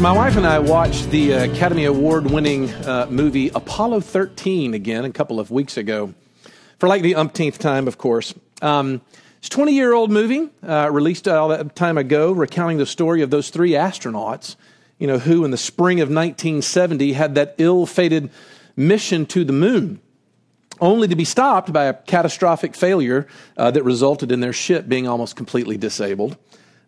My wife and I watched the uh, Academy Award winning uh, movie Apollo 13 again a couple of weeks ago, for like the umpteenth time, of course. Um, it's a 20 year old movie, uh, released all that time ago, recounting the story of those three astronauts, you know, who in the spring of 1970 had that ill fated mission to the moon, only to be stopped by a catastrophic failure uh, that resulted in their ship being almost completely disabled.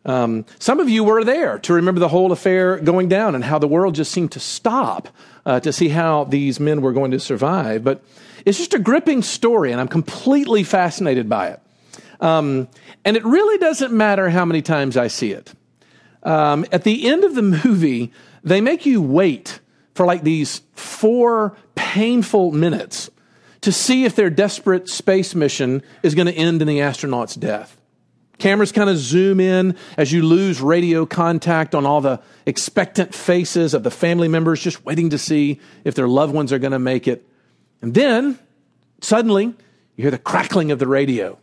Um, some of you were there to remember the whole affair going down and how the world just seemed to stop uh, to see how these men were going to survive. But it's just a gripping story, and I'm completely fascinated by it. Um, and it really doesn't matter how many times I see it. Um, at the end of the movie, they make you wait for like these four painful minutes to see if their desperate space mission is going to end in the astronaut's death. Cameras kind of zoom in as you lose radio contact on all the expectant faces of the family members just waiting to see if their loved ones are going to make it. And then suddenly you hear the crackling of the radio.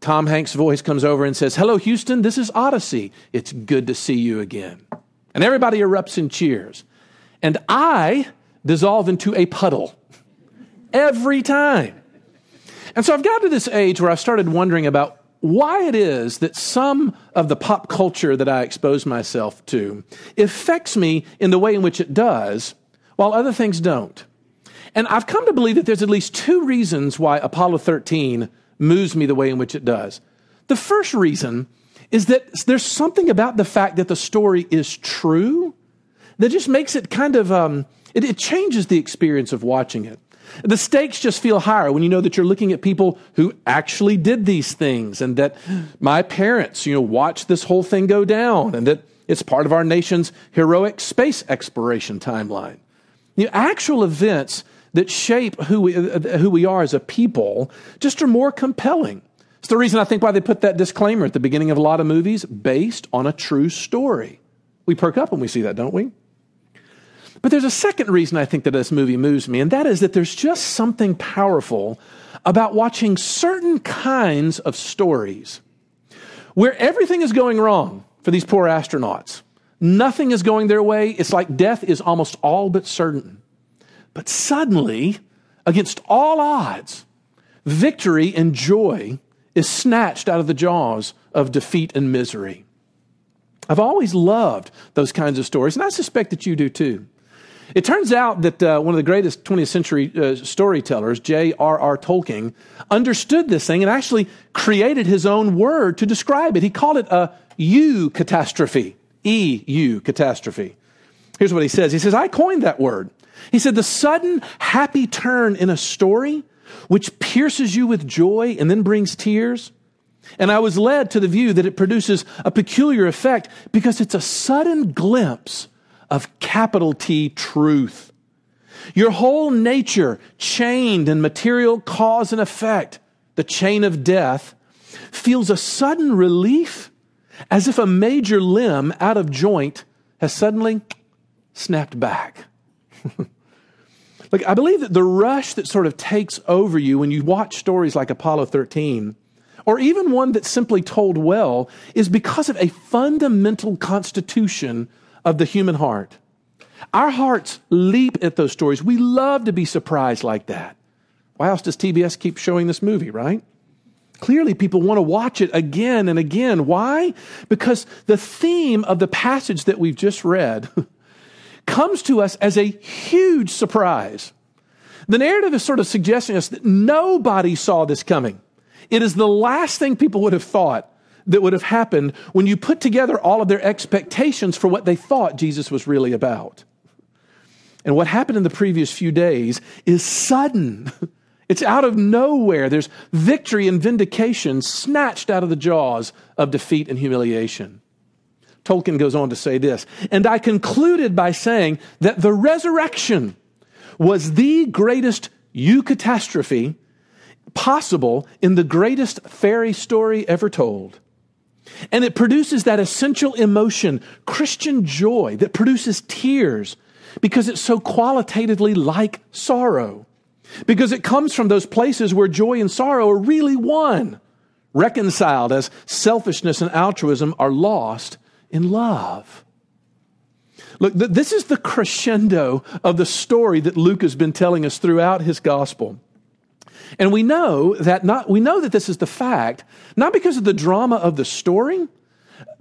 Tom Hanks' voice comes over and says, Hello, Houston, this is Odyssey. It's good to see you again. And everybody erupts in cheers. And I dissolve into a puddle every time. And so I've got to this age where I've started wondering about why it is that some of the pop culture that I expose myself to affects me in the way in which it does, while other things don't. And I've come to believe that there's at least two reasons why Apollo 13 moves me the way in which it does. The first reason is that there's something about the fact that the story is true that just makes it kind of, um, it, it changes the experience of watching it. The stakes just feel higher when you know that you're looking at people who actually did these things and that my parents, you know, watched this whole thing go down and that it's part of our nation's heroic space exploration timeline. The actual events that shape who we, who we are as a people just are more compelling. It's the reason I think why they put that disclaimer at the beginning of a lot of movies based on a true story. We perk up when we see that, don't we? But there's a second reason I think that this movie moves me, and that is that there's just something powerful about watching certain kinds of stories where everything is going wrong for these poor astronauts. Nothing is going their way. It's like death is almost all but certain. But suddenly, against all odds, victory and joy is snatched out of the jaws of defeat and misery. I've always loved those kinds of stories, and I suspect that you do too. It turns out that uh, one of the greatest 20th century uh, storytellers, J.R.R. Tolkien, understood this thing and actually created his own word to describe it. He called it a eucatastrophe. E U catastrophe. Here's what he says. He says, I coined that word. He said, the sudden happy turn in a story which pierces you with joy and then brings tears. And I was led to the view that it produces a peculiar effect because it's a sudden glimpse of capital T truth. Your whole nature chained in material cause and effect, the chain of death, feels a sudden relief as if a major limb out of joint has suddenly snapped back. Look, I believe that the rush that sort of takes over you when you watch stories like Apollo 13, or even one that's simply told well, is because of a fundamental constitution of the human heart. Our hearts leap at those stories. We love to be surprised like that. Why else does TBS keep showing this movie, right? Clearly, people want to watch it again and again. Why? Because the theme of the passage that we've just read comes to us as a huge surprise. The narrative is sort of suggesting us that nobody saw this coming. It is the last thing people would have thought that would have happened when you put together all of their expectations for what they thought Jesus was really about. And what happened in the previous few days is sudden. It's out of nowhere. There's victory and vindication snatched out of the jaws of defeat and humiliation. Tolkien goes on to say this, and I concluded by saying that the resurrection was the greatest eucatastrophe possible in the greatest fairy story ever told. And it produces that essential emotion, Christian joy, that produces tears because it's so qualitatively like sorrow. Because it comes from those places where joy and sorrow are really one, reconciled as selfishness and altruism are lost in love. Look, th- this is the crescendo of the story that Luke has been telling us throughout his gospel. And we know that not, we know that this is the fact, not because of the drama of the story,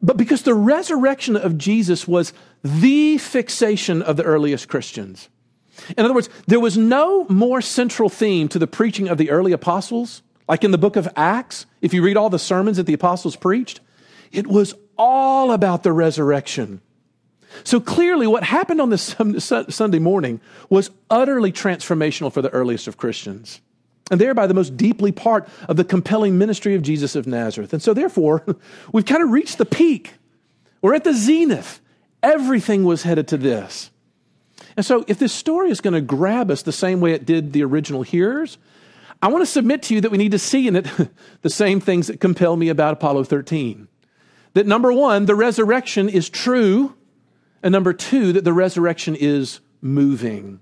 but because the resurrection of Jesus was the fixation of the earliest Christians. In other words, there was no more central theme to the preaching of the early apostles, like in the book of Acts, if you read all the sermons that the apostles preached, it was all about the resurrection. So clearly, what happened on this Sunday morning was utterly transformational for the earliest of Christians, and thereby the most deeply part of the compelling ministry of Jesus of Nazareth. And so, therefore, we've kind of reached the peak. We're at the zenith. Everything was headed to this. And so, if this story is going to grab us the same way it did the original hearers, I want to submit to you that we need to see in it the same things that compel me about Apollo 13. That number one, the resurrection is true and number two, that the resurrection is moving.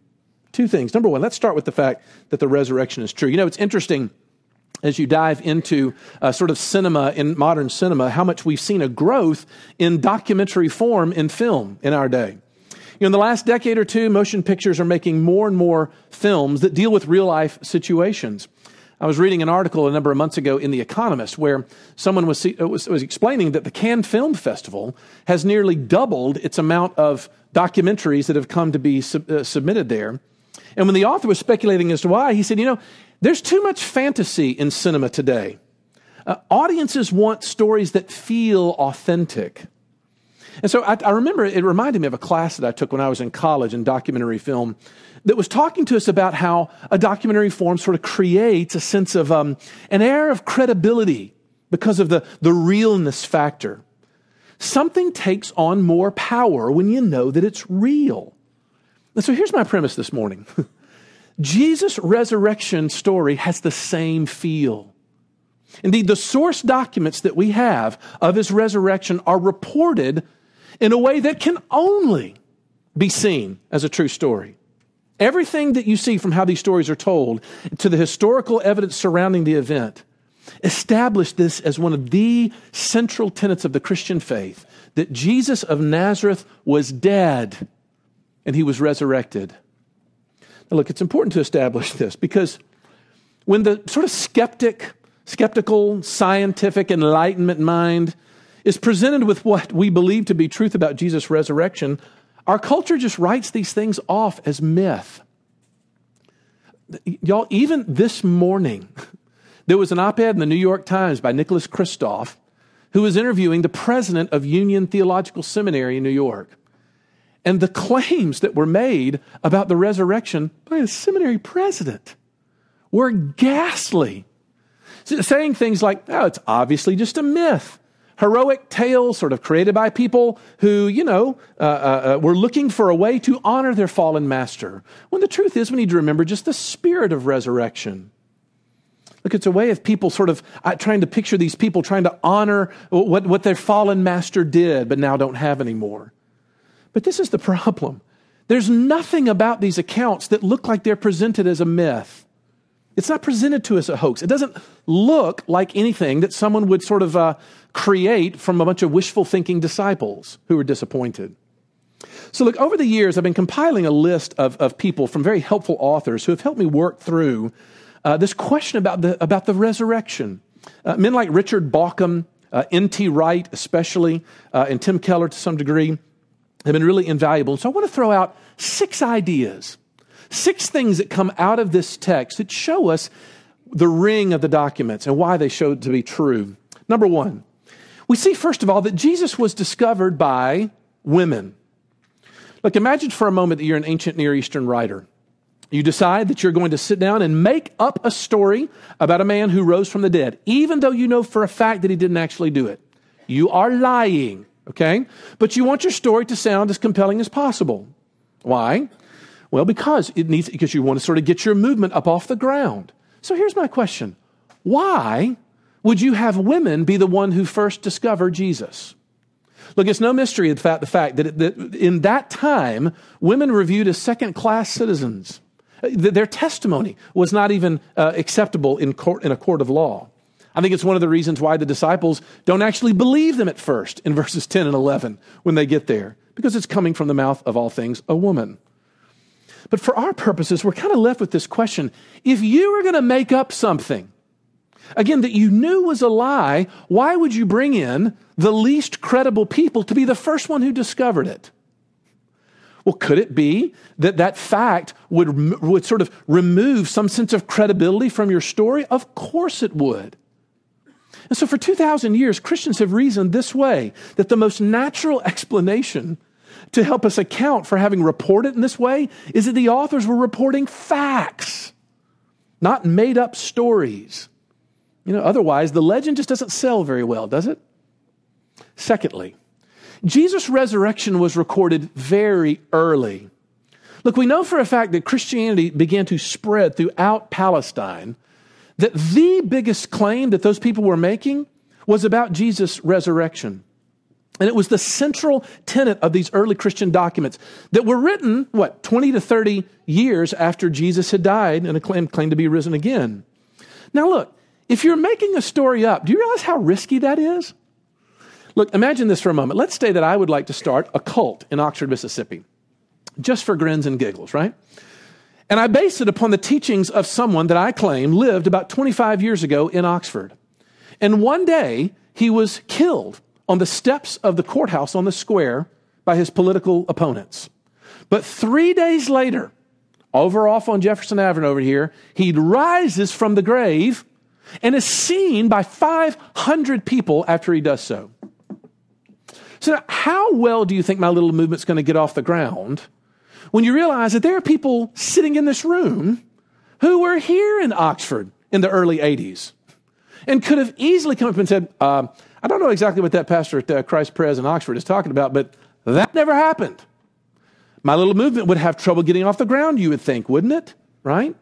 Two things. Number one, let's start with the fact that the resurrection is true. You know, it's interesting as you dive into uh, sort of cinema in modern cinema, how much we've seen a growth in documentary form in film in our day. You know, in the last decade or two, motion pictures are making more and more films that deal with real life situations. I was reading an article a number of months ago in The Economist where someone was, was, was, explaining that the Cannes Film Festival has nearly doubled its amount of documentaries that have come to be sub, uh, submitted there. And when the author was speculating as to why, he said, you know, there's too much fantasy in cinema today. Uh, audiences want stories that feel authentic. And so I, I remember it reminded me of a class that I took when I was in college in documentary film that was talking to us about how a documentary form sort of creates a sense of um, an air of credibility because of the, the realness factor. Something takes on more power when you know that it's real. And so here's my premise this morning Jesus' resurrection story has the same feel. Indeed, the source documents that we have of his resurrection are reported in a way that can only be seen as a true story. Everything that you see from how these stories are told to the historical evidence surrounding the event establish this as one of the central tenets of the Christian faith that Jesus of Nazareth was dead and he was resurrected. Now, look, it's important to establish this because when the sort of skeptic, skeptical, scientific, enlightenment mind is presented with what we believe to be truth about Jesus' resurrection, our culture just writes these things off as myth. Y'all, even this morning, there was an op ed in the New York Times by Nicholas Kristof, who was interviewing the president of Union Theological Seminary in New York. And the claims that were made about the resurrection by a seminary president were ghastly. Saying things like, oh, it's obviously just a myth heroic tales sort of created by people who, you know, uh, uh, uh, were looking for a way to honor their fallen master. When the truth is, we need to remember just the spirit of resurrection. Look, it's a way of people sort of uh, trying to picture these people trying to honor what, what their fallen master did, but now don't have anymore. But this is the problem. There's nothing about these accounts that look like they're presented as a myth. It's not presented to us as a hoax. It doesn't look like anything that someone would sort of uh, create from a bunch of wishful thinking disciples who were disappointed. So, look, over the years, I've been compiling a list of, of people from very helpful authors who have helped me work through uh, this question about the, about the resurrection. Uh, men like Richard Bauckham, uh, N.T. Wright, especially, uh, and Tim Keller to some degree, have been really invaluable. And So, I want to throw out six ideas, six things that come out of this text that show us the ring of the documents and why they show to be true. Number one, we see, first of all, that Jesus was discovered by women. Look, imagine for a moment that you're an ancient Near Eastern writer. You decide that you're going to sit down and make up a story about a man who rose from the dead, even though you know for a fact that he didn't actually do it. You are lying, okay? But you want your story to sound as compelling as possible. Why? Well, because it needs because you want to sort of get your movement up off the ground. So here's my question. Why would you have women be the one who first discovered Jesus? Look, it's no mystery the fact, the fact that, that in that time, women were viewed as second class citizens. Their testimony was not even uh, acceptable in, court, in a court of law. I think it's one of the reasons why the disciples don't actually believe them at first in verses 10 and 11 when they get there, because it's coming from the mouth of all things a woman. But for our purposes, we're kind of left with this question if you were going to make up something, again, that you knew was a lie, why would you bring in the least credible people to be the first one who discovered it? Well, could it be that that fact would, would sort of remove some sense of credibility from your story? Of course it would. And so for 2,000 years, Christians have reasoned this way that the most natural explanation to help us account for having reported in this way is that the authors were reporting facts, not made up stories. You know, otherwise, the legend just doesn't sell very well, does it? Secondly, Jesus' resurrection was recorded very early. Look, we know for a fact that Christianity began to spread throughout Palestine, that the biggest claim that those people were making was about Jesus' resurrection. And it was the central tenet of these early Christian documents that were written, what, 20 to 30 years after Jesus had died and claimed, claimed to be risen again. Now, look, if you're making a story up, do you realize how risky that is? Look, imagine this for a moment. Let's say that I would like to start a cult in Oxford, Mississippi, just for grins and giggles, right? And I base it upon the teachings of someone that I claim lived about 25 years ago in Oxford. And one day, he was killed on the steps of the courthouse on the square by his political opponents. But three days later, over off on Jefferson Avenue over here, he rises from the grave and is seen by 500 people after he does so. So, how well do you think my little movement's going to get off the ground when you realize that there are people sitting in this room who were here in Oxford in the early 80s and could have easily come up and said, uh, I don't know exactly what that pastor at uh, Christ Pres in Oxford is talking about, but that never happened. My little movement would have trouble getting off the ground, you would think, wouldn't it? Right?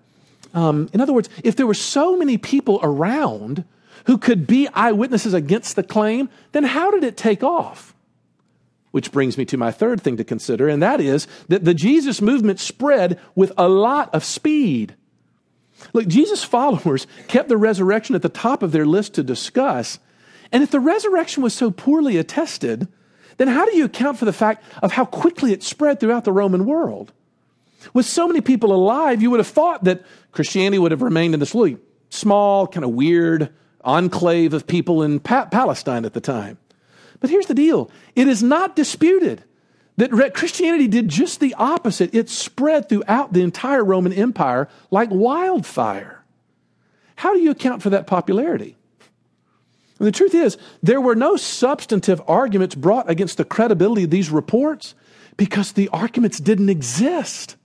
Um, in other words, if there were so many people around who could be eyewitnesses against the claim, then how did it take off? Which brings me to my third thing to consider, and that is that the Jesus movement spread with a lot of speed. Look, Jesus' followers kept the resurrection at the top of their list to discuss, and if the resurrection was so poorly attested, then how do you account for the fact of how quickly it spread throughout the Roman world? With so many people alive, you would have thought that Christianity would have remained in this really small, kind of weird enclave of people in pa- Palestine at the time. But here's the deal it is not disputed that Christianity did just the opposite. It spread throughout the entire Roman Empire like wildfire. How do you account for that popularity? And the truth is, there were no substantive arguments brought against the credibility of these reports because the arguments didn't exist.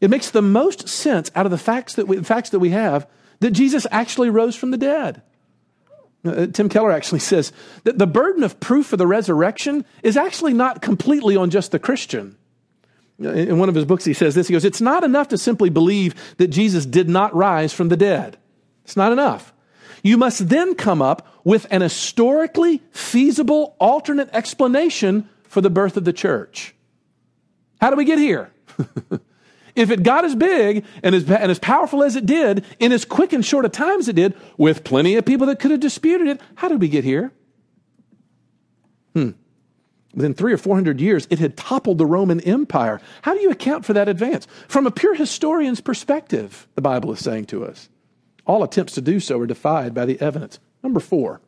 It makes the most sense out of the facts that we, facts that we have that Jesus actually rose from the dead. Uh, Tim Keller actually says that the burden of proof for the resurrection is actually not completely on just the Christian. Uh, in one of his books, he says this He goes, It's not enough to simply believe that Jesus did not rise from the dead. It's not enough. You must then come up with an historically feasible alternate explanation for the birth of the church. How do we get here? If it got as big and as, and as powerful as it did in as quick and short a time as it did, with plenty of people that could have disputed it, how did we get here? Hmm. Within three or four hundred years, it had toppled the Roman Empire. How do you account for that advance? From a pure historian's perspective, the Bible is saying to us. All attempts to do so are defied by the evidence. Number four,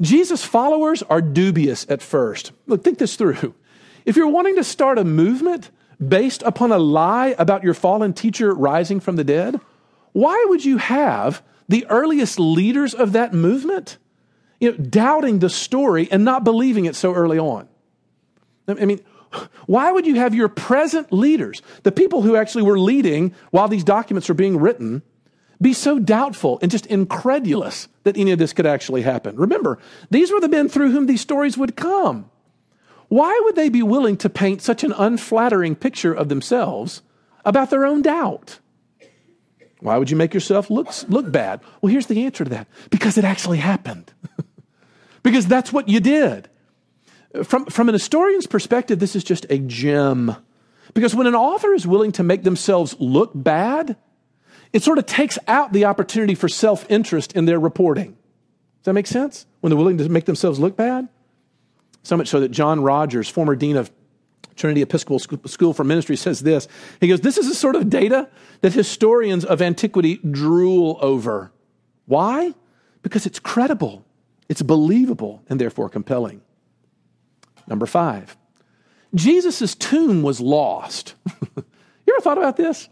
Jesus' followers are dubious at first. Look, think this through. If you're wanting to start a movement, based upon a lie about your fallen teacher rising from the dead? Why would you have the earliest leaders of that movement you know, doubting the story and not believing it so early on? I mean, why would you have your present leaders, the people who actually were leading while these documents were being written, be so doubtful and just incredulous that any of this could actually happen? Remember, these were the men through whom these stories would come. Why would they be willing to paint such an unflattering picture of themselves about their own doubt? Why would you make yourself look, look bad? Well, here's the answer to that because it actually happened. because that's what you did. From, from an historian's perspective, this is just a gem. Because when an author is willing to make themselves look bad, it sort of takes out the opportunity for self interest in their reporting. Does that make sense? When they're willing to make themselves look bad? So much so that John Rodgers, former dean of Trinity Episcopal School for Ministry, says this. He goes, This is the sort of data that historians of antiquity drool over. Why? Because it's credible, it's believable, and therefore compelling. Number five, Jesus' tomb was lost. you ever thought about this?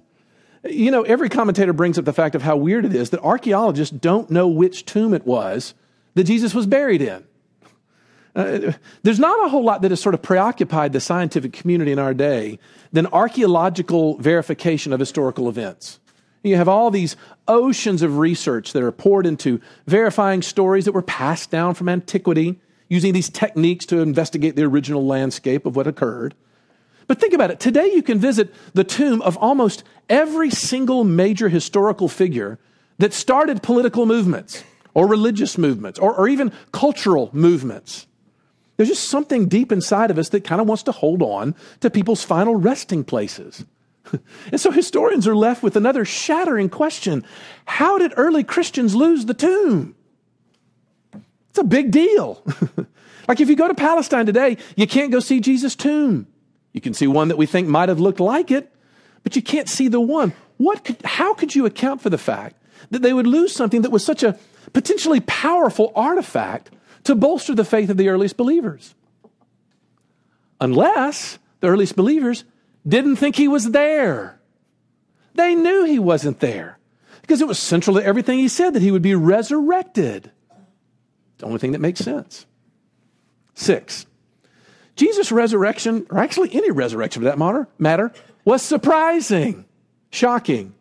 You know, every commentator brings up the fact of how weird it is that archaeologists don't know which tomb it was that Jesus was buried in. Uh, there's not a whole lot that has sort of preoccupied the scientific community in our day than archaeological verification of historical events. You have all these oceans of research that are poured into verifying stories that were passed down from antiquity, using these techniques to investigate the original landscape of what occurred. But think about it. Today you can visit the tomb of almost every single major historical figure that started political movements or religious movements or, or even cultural movements. There's just something deep inside of us that kind of wants to hold on to people's final resting places. and so historians are left with another shattering question How did early Christians lose the tomb? It's a big deal. like if you go to Palestine today, you can't go see Jesus' tomb. You can see one that we think might have looked like it, but you can't see the one. What could, how could you account for the fact that they would lose something that was such a potentially powerful artifact to bolster the faith of the earliest believers? Unless the earliest believers didn't think he was there. They knew he wasn't there because it was central to everything he said that he would be resurrected. The only thing that makes sense. Six, Jesus' resurrection, or actually any resurrection for that matter, matter was surprising, shocking.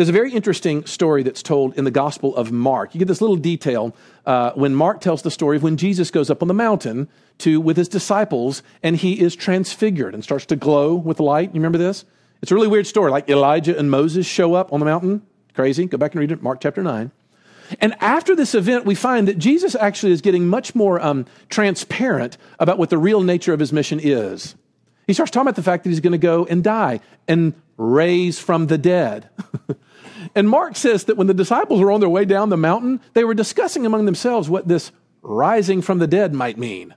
There's a very interesting story that's told in the Gospel of Mark. You get this little detail uh, when Mark tells the story of when Jesus goes up on the mountain to with his disciples and he is transfigured and starts to glow with light. You remember this? It's a really weird story. Like Elijah and Moses show up on the mountain. Crazy. Go back and read it, Mark chapter 9. And after this event, we find that Jesus actually is getting much more um, transparent about what the real nature of his mission is. He starts talking about the fact that he's going to go and die and raise from the dead. and Mark says that when the disciples were on their way down the mountain, they were discussing among themselves what this rising from the dead might mean.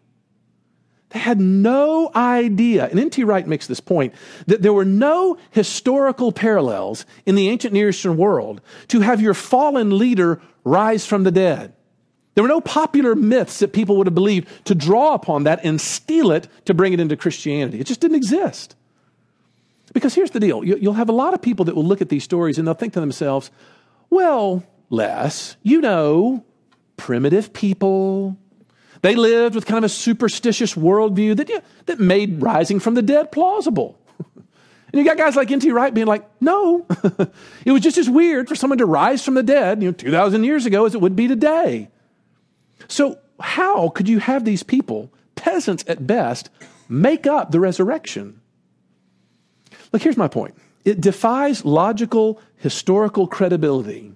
They had no idea, and N.T. Wright makes this point, that there were no historical parallels in the ancient Near Eastern world to have your fallen leader rise from the dead. There were no popular myths that people would have believed to draw upon that and steal it to bring it into Christianity. It just didn't exist. Because here's the deal you'll have a lot of people that will look at these stories and they'll think to themselves, well, Les, you know, primitive people. They lived with kind of a superstitious worldview that, yeah, that made rising from the dead plausible. And you got guys like N.T. Wright being like, no, it was just as weird for someone to rise from the dead, you know, 2,000 years ago as it would be today. So, how could you have these people, peasants at best, make up the resurrection? Look, here's my point it defies logical, historical credibility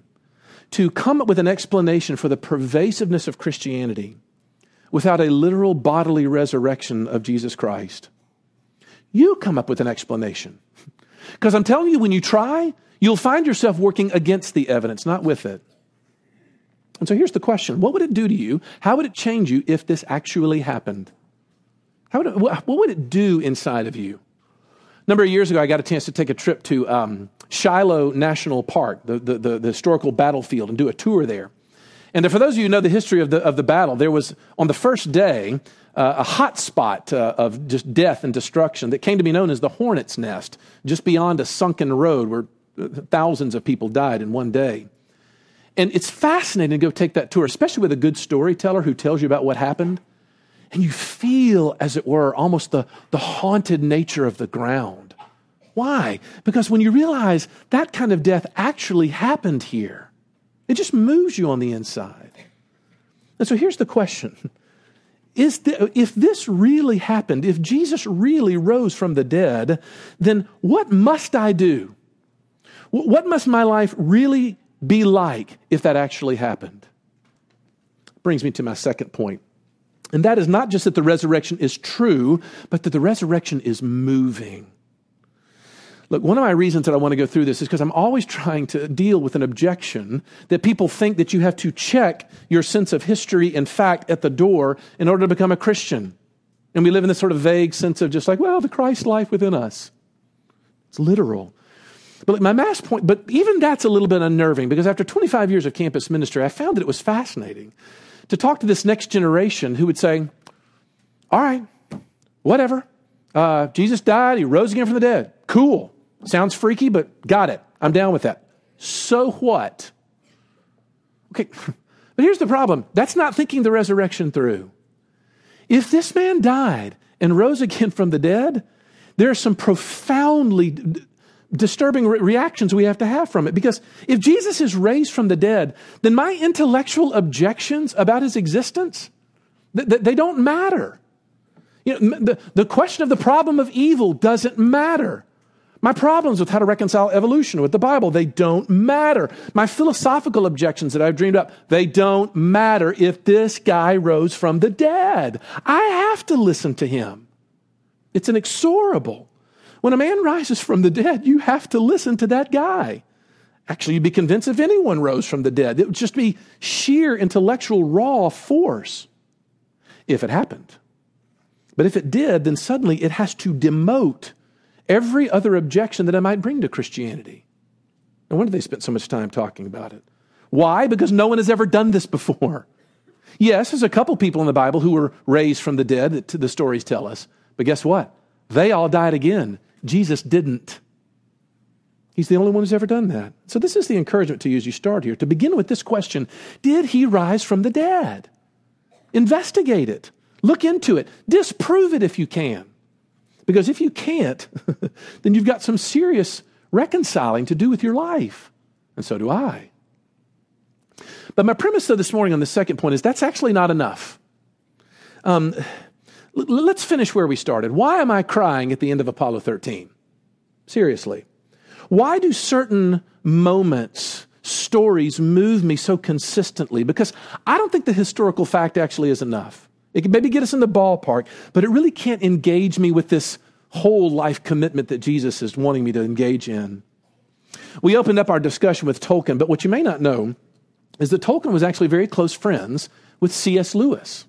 to come up with an explanation for the pervasiveness of Christianity without a literal bodily resurrection of Jesus Christ. You come up with an explanation. Because I'm telling you, when you try, you'll find yourself working against the evidence, not with it. And so here's the question What would it do to you? How would it change you if this actually happened? Would it, what would it do inside of you? A number of years ago, I got a chance to take a trip to um, Shiloh National Park, the, the, the, the historical battlefield, and do a tour there. And for those of you who know the history of the, of the battle, there was, on the first day, uh, a hot spot uh, of just death and destruction that came to be known as the Hornet's Nest, just beyond a sunken road where uh, thousands of people died in one day. And it's fascinating to go take that tour, especially with a good storyteller who tells you about what happened. And you feel, as it were, almost the, the haunted nature of the ground. Why? Because when you realize that kind of death actually happened here, it just moves you on the inside. And so here's the question is the, if this really happened, if Jesus really rose from the dead, then what must I do? What must my life really be like if that actually happened? Brings me to my second point. And that is not just that the resurrection is true, but that the resurrection is moving. Look, one of my reasons that I want to go through this is because I'm always trying to deal with an objection that people think that you have to check your sense of history and fact at the door in order to become a Christian. And we live in this sort of vague sense of just like, well, the Christ life within us. It's literal. But my mass point, but even that's a little bit unnerving because after 25 years of campus ministry, I found that it was fascinating to talk to this next generation who would say, all right, whatever. Uh, Jesus died, he rose again from the dead. Cool. Sounds freaky, but got it. I'm down with that. So what? Okay, but here's the problem that's not thinking the resurrection through. If this man died and rose again from the dead, there are some profoundly disturbing re- reactions we have to have from it. Because if Jesus is raised from the dead, then my intellectual objections about his existence, th- th- they don't matter. You know, the, the question of the problem of evil doesn't matter. My problems with how to reconcile evolution with the Bible, they don't matter. My philosophical objections that I've dreamed up, they don't matter if this guy rose from the dead. I have to listen to him. It's inexorable. When a man rises from the dead, you have to listen to that guy. Actually, you'd be convinced if anyone rose from the dead. It would just be sheer intellectual raw force if it happened. But if it did, then suddenly it has to demote every other objection that I might bring to Christianity. No wonder they spent so much time talking about it. Why? Because no one has ever done this before. Yes, there's a couple people in the Bible who were raised from the dead the stories tell us. But guess what? They all died again. Jesus didn't. He's the only one who's ever done that. So, this is the encouragement to you as you start here to begin with this question Did he rise from the dead? Investigate it, look into it, disprove it if you can. Because if you can't, then you've got some serious reconciling to do with your life. And so do I. But my premise, though, this morning on the second point is that's actually not enough. Um, let's finish where we started. Why am I crying at the end of Apollo 13? Seriously. Why do certain moments, stories move me so consistently? Because I don't think the historical fact actually is enough. It can maybe get us in the ballpark, but it really can't engage me with this whole life commitment that Jesus is wanting me to engage in. We opened up our discussion with Tolkien, but what you may not know is that Tolkien was actually very close friends with C.S. Lewis.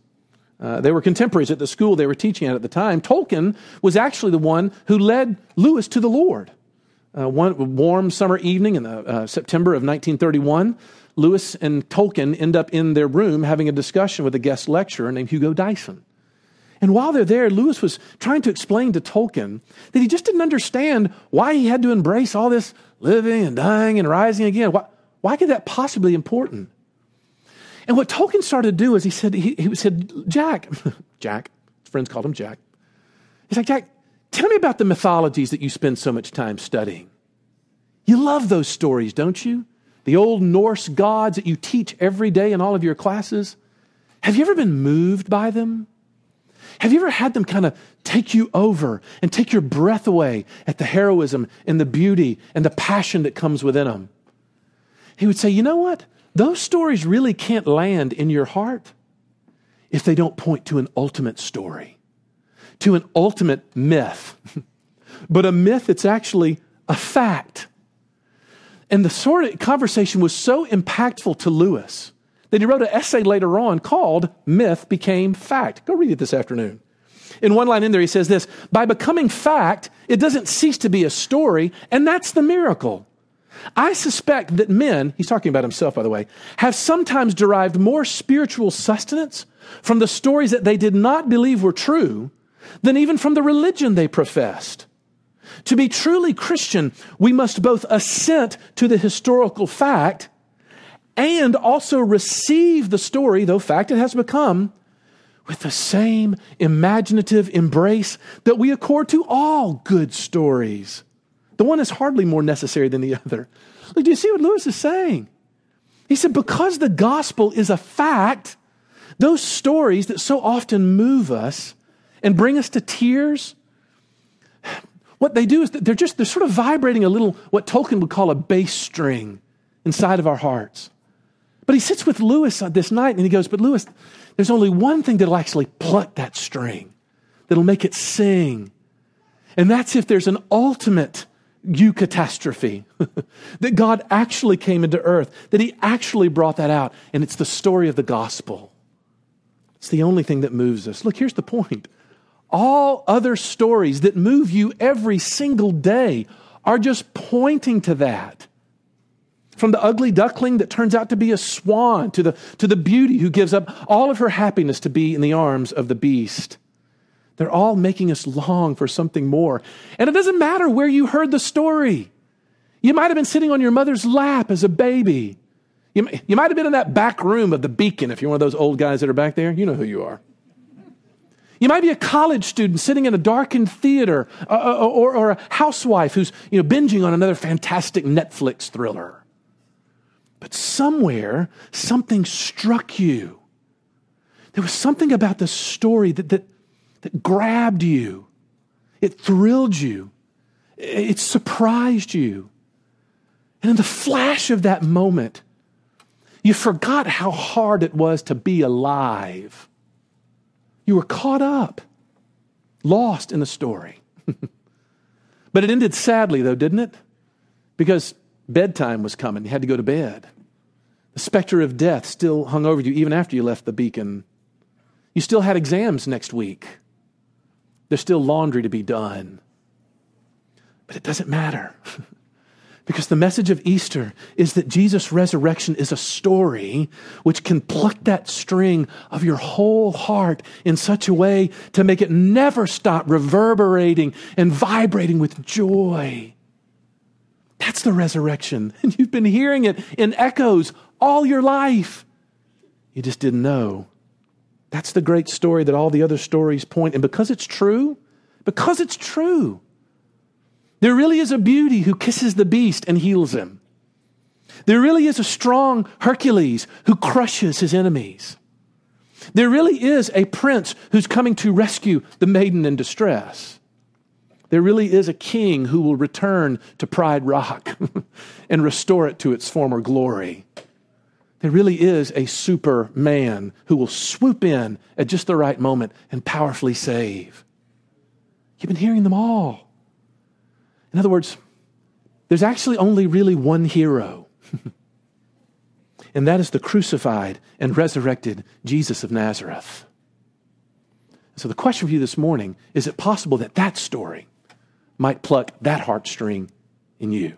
Uh, they were contemporaries at the school they were teaching at at the time. Tolkien was actually the one who led Lewis to the Lord. Uh, one warm summer evening in the, uh, September of 1931, Lewis and Tolkien end up in their room having a discussion with a guest lecturer named Hugo Dyson. And while they're there, Lewis was trying to explain to Tolkien that he just didn't understand why he had to embrace all this living and dying and rising again. Why, why could that possibly be important? And what Tolkien started to do is he said, he, he said, Jack, Jack, friends called him Jack. He's like, Jack, tell me about the mythologies that you spend so much time studying. You love those stories, don't you? The old Norse gods that you teach every day in all of your classes. Have you ever been moved by them? Have you ever had them kind of take you over and take your breath away at the heroism and the beauty and the passion that comes within them? He would say, You know what? Those stories really can't land in your heart if they don't point to an ultimate story, to an ultimate myth, but a myth that's actually a fact. And the sort of conversation was so impactful to Lewis that he wrote an essay later on called Myth Became Fact. Go read it this afternoon. In one line in there, he says this By becoming fact, it doesn't cease to be a story, and that's the miracle. I suspect that men, he's talking about himself, by the way, have sometimes derived more spiritual sustenance from the stories that they did not believe were true than even from the religion they professed. To be truly Christian, we must both assent to the historical fact and also receive the story, though fact it has become, with the same imaginative embrace that we accord to all good stories. The one is hardly more necessary than the other. Look, do you see what Lewis is saying? He said, because the gospel is a fact, those stories that so often move us and bring us to tears, what they do is they're just, they're sort of vibrating a little, what Tolkien would call a bass string inside of our hearts. But he sits with Lewis this night and he goes, But Lewis, there's only one thing that'll actually pluck that string, that'll make it sing. And that's if there's an ultimate eucatastrophe. that God actually came into earth, that He actually brought that out. And it's the story of the gospel. It's the only thing that moves us. Look, here's the point all other stories that move you every single day are just pointing to that. From the ugly duckling that turns out to be a swan to the, to the beauty who gives up all of her happiness to be in the arms of the beast. They're all making us long for something more. And it doesn't matter where you heard the story. You might have been sitting on your mother's lap as a baby. You, you might have been in that back room of the beacon if you're one of those old guys that are back there. You know who you are. You might be a college student sitting in a darkened theater uh, uh, uh, or, or, a housewife who's you know, binging on another fantastic Netflix thriller. But somewhere, something struck you. There was something about the story that, that, that grabbed you, it thrilled you, it surprised you. And in the flash of that moment, you forgot how hard it was to be alive. You were caught up, lost in the story. but it ended sadly, though, didn't it? Because bedtime was coming. You had to go to bed. The specter of death still hung over you even after you left the beacon. You still had exams next week. There's still laundry to be done. But it doesn't matter. Because the message of Easter is that Jesus' resurrection is a story which can pluck that string of your whole heart in such a way to make it never stop reverberating and vibrating with joy. That's the resurrection. And you've been hearing it in echoes all your life. You just didn't know. That's the great story that all the other stories point. And because it's true, because it's true, there really is a beauty who kisses the beast and heals him. There really is a strong Hercules who crushes his enemies. There really is a prince who's coming to rescue the maiden in distress. There really is a king who will return to Pride Rock and restore it to its former glory. There really is a superman who will swoop in at just the right moment and powerfully save. You've been hearing them all. In other words, there's actually only really one hero, and that is the crucified and resurrected Jesus of Nazareth. So, the question for you this morning is it possible that that story might pluck that heartstring in you?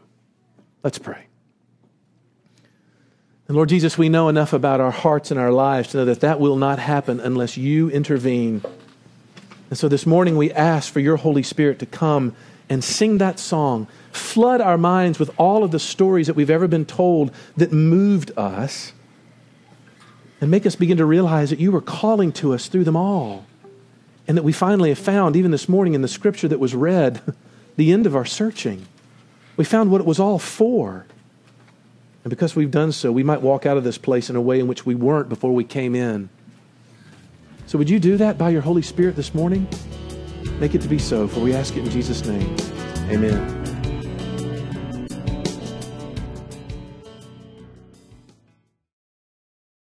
Let's pray. And Lord Jesus, we know enough about our hearts and our lives to know that that will not happen unless you intervene. And so this morning we ask for your Holy Spirit to come and sing that song. Flood our minds with all of the stories that we've ever been told that moved us. And make us begin to realize that you were calling to us through them all. And that we finally have found, even this morning in the scripture that was read, the end of our searching. We found what it was all for. And because we've done so, we might walk out of this place in a way in which we weren't before we came in. So, would you do that by your Holy Spirit this morning? Make it to be so, for we ask it in Jesus' name. Amen.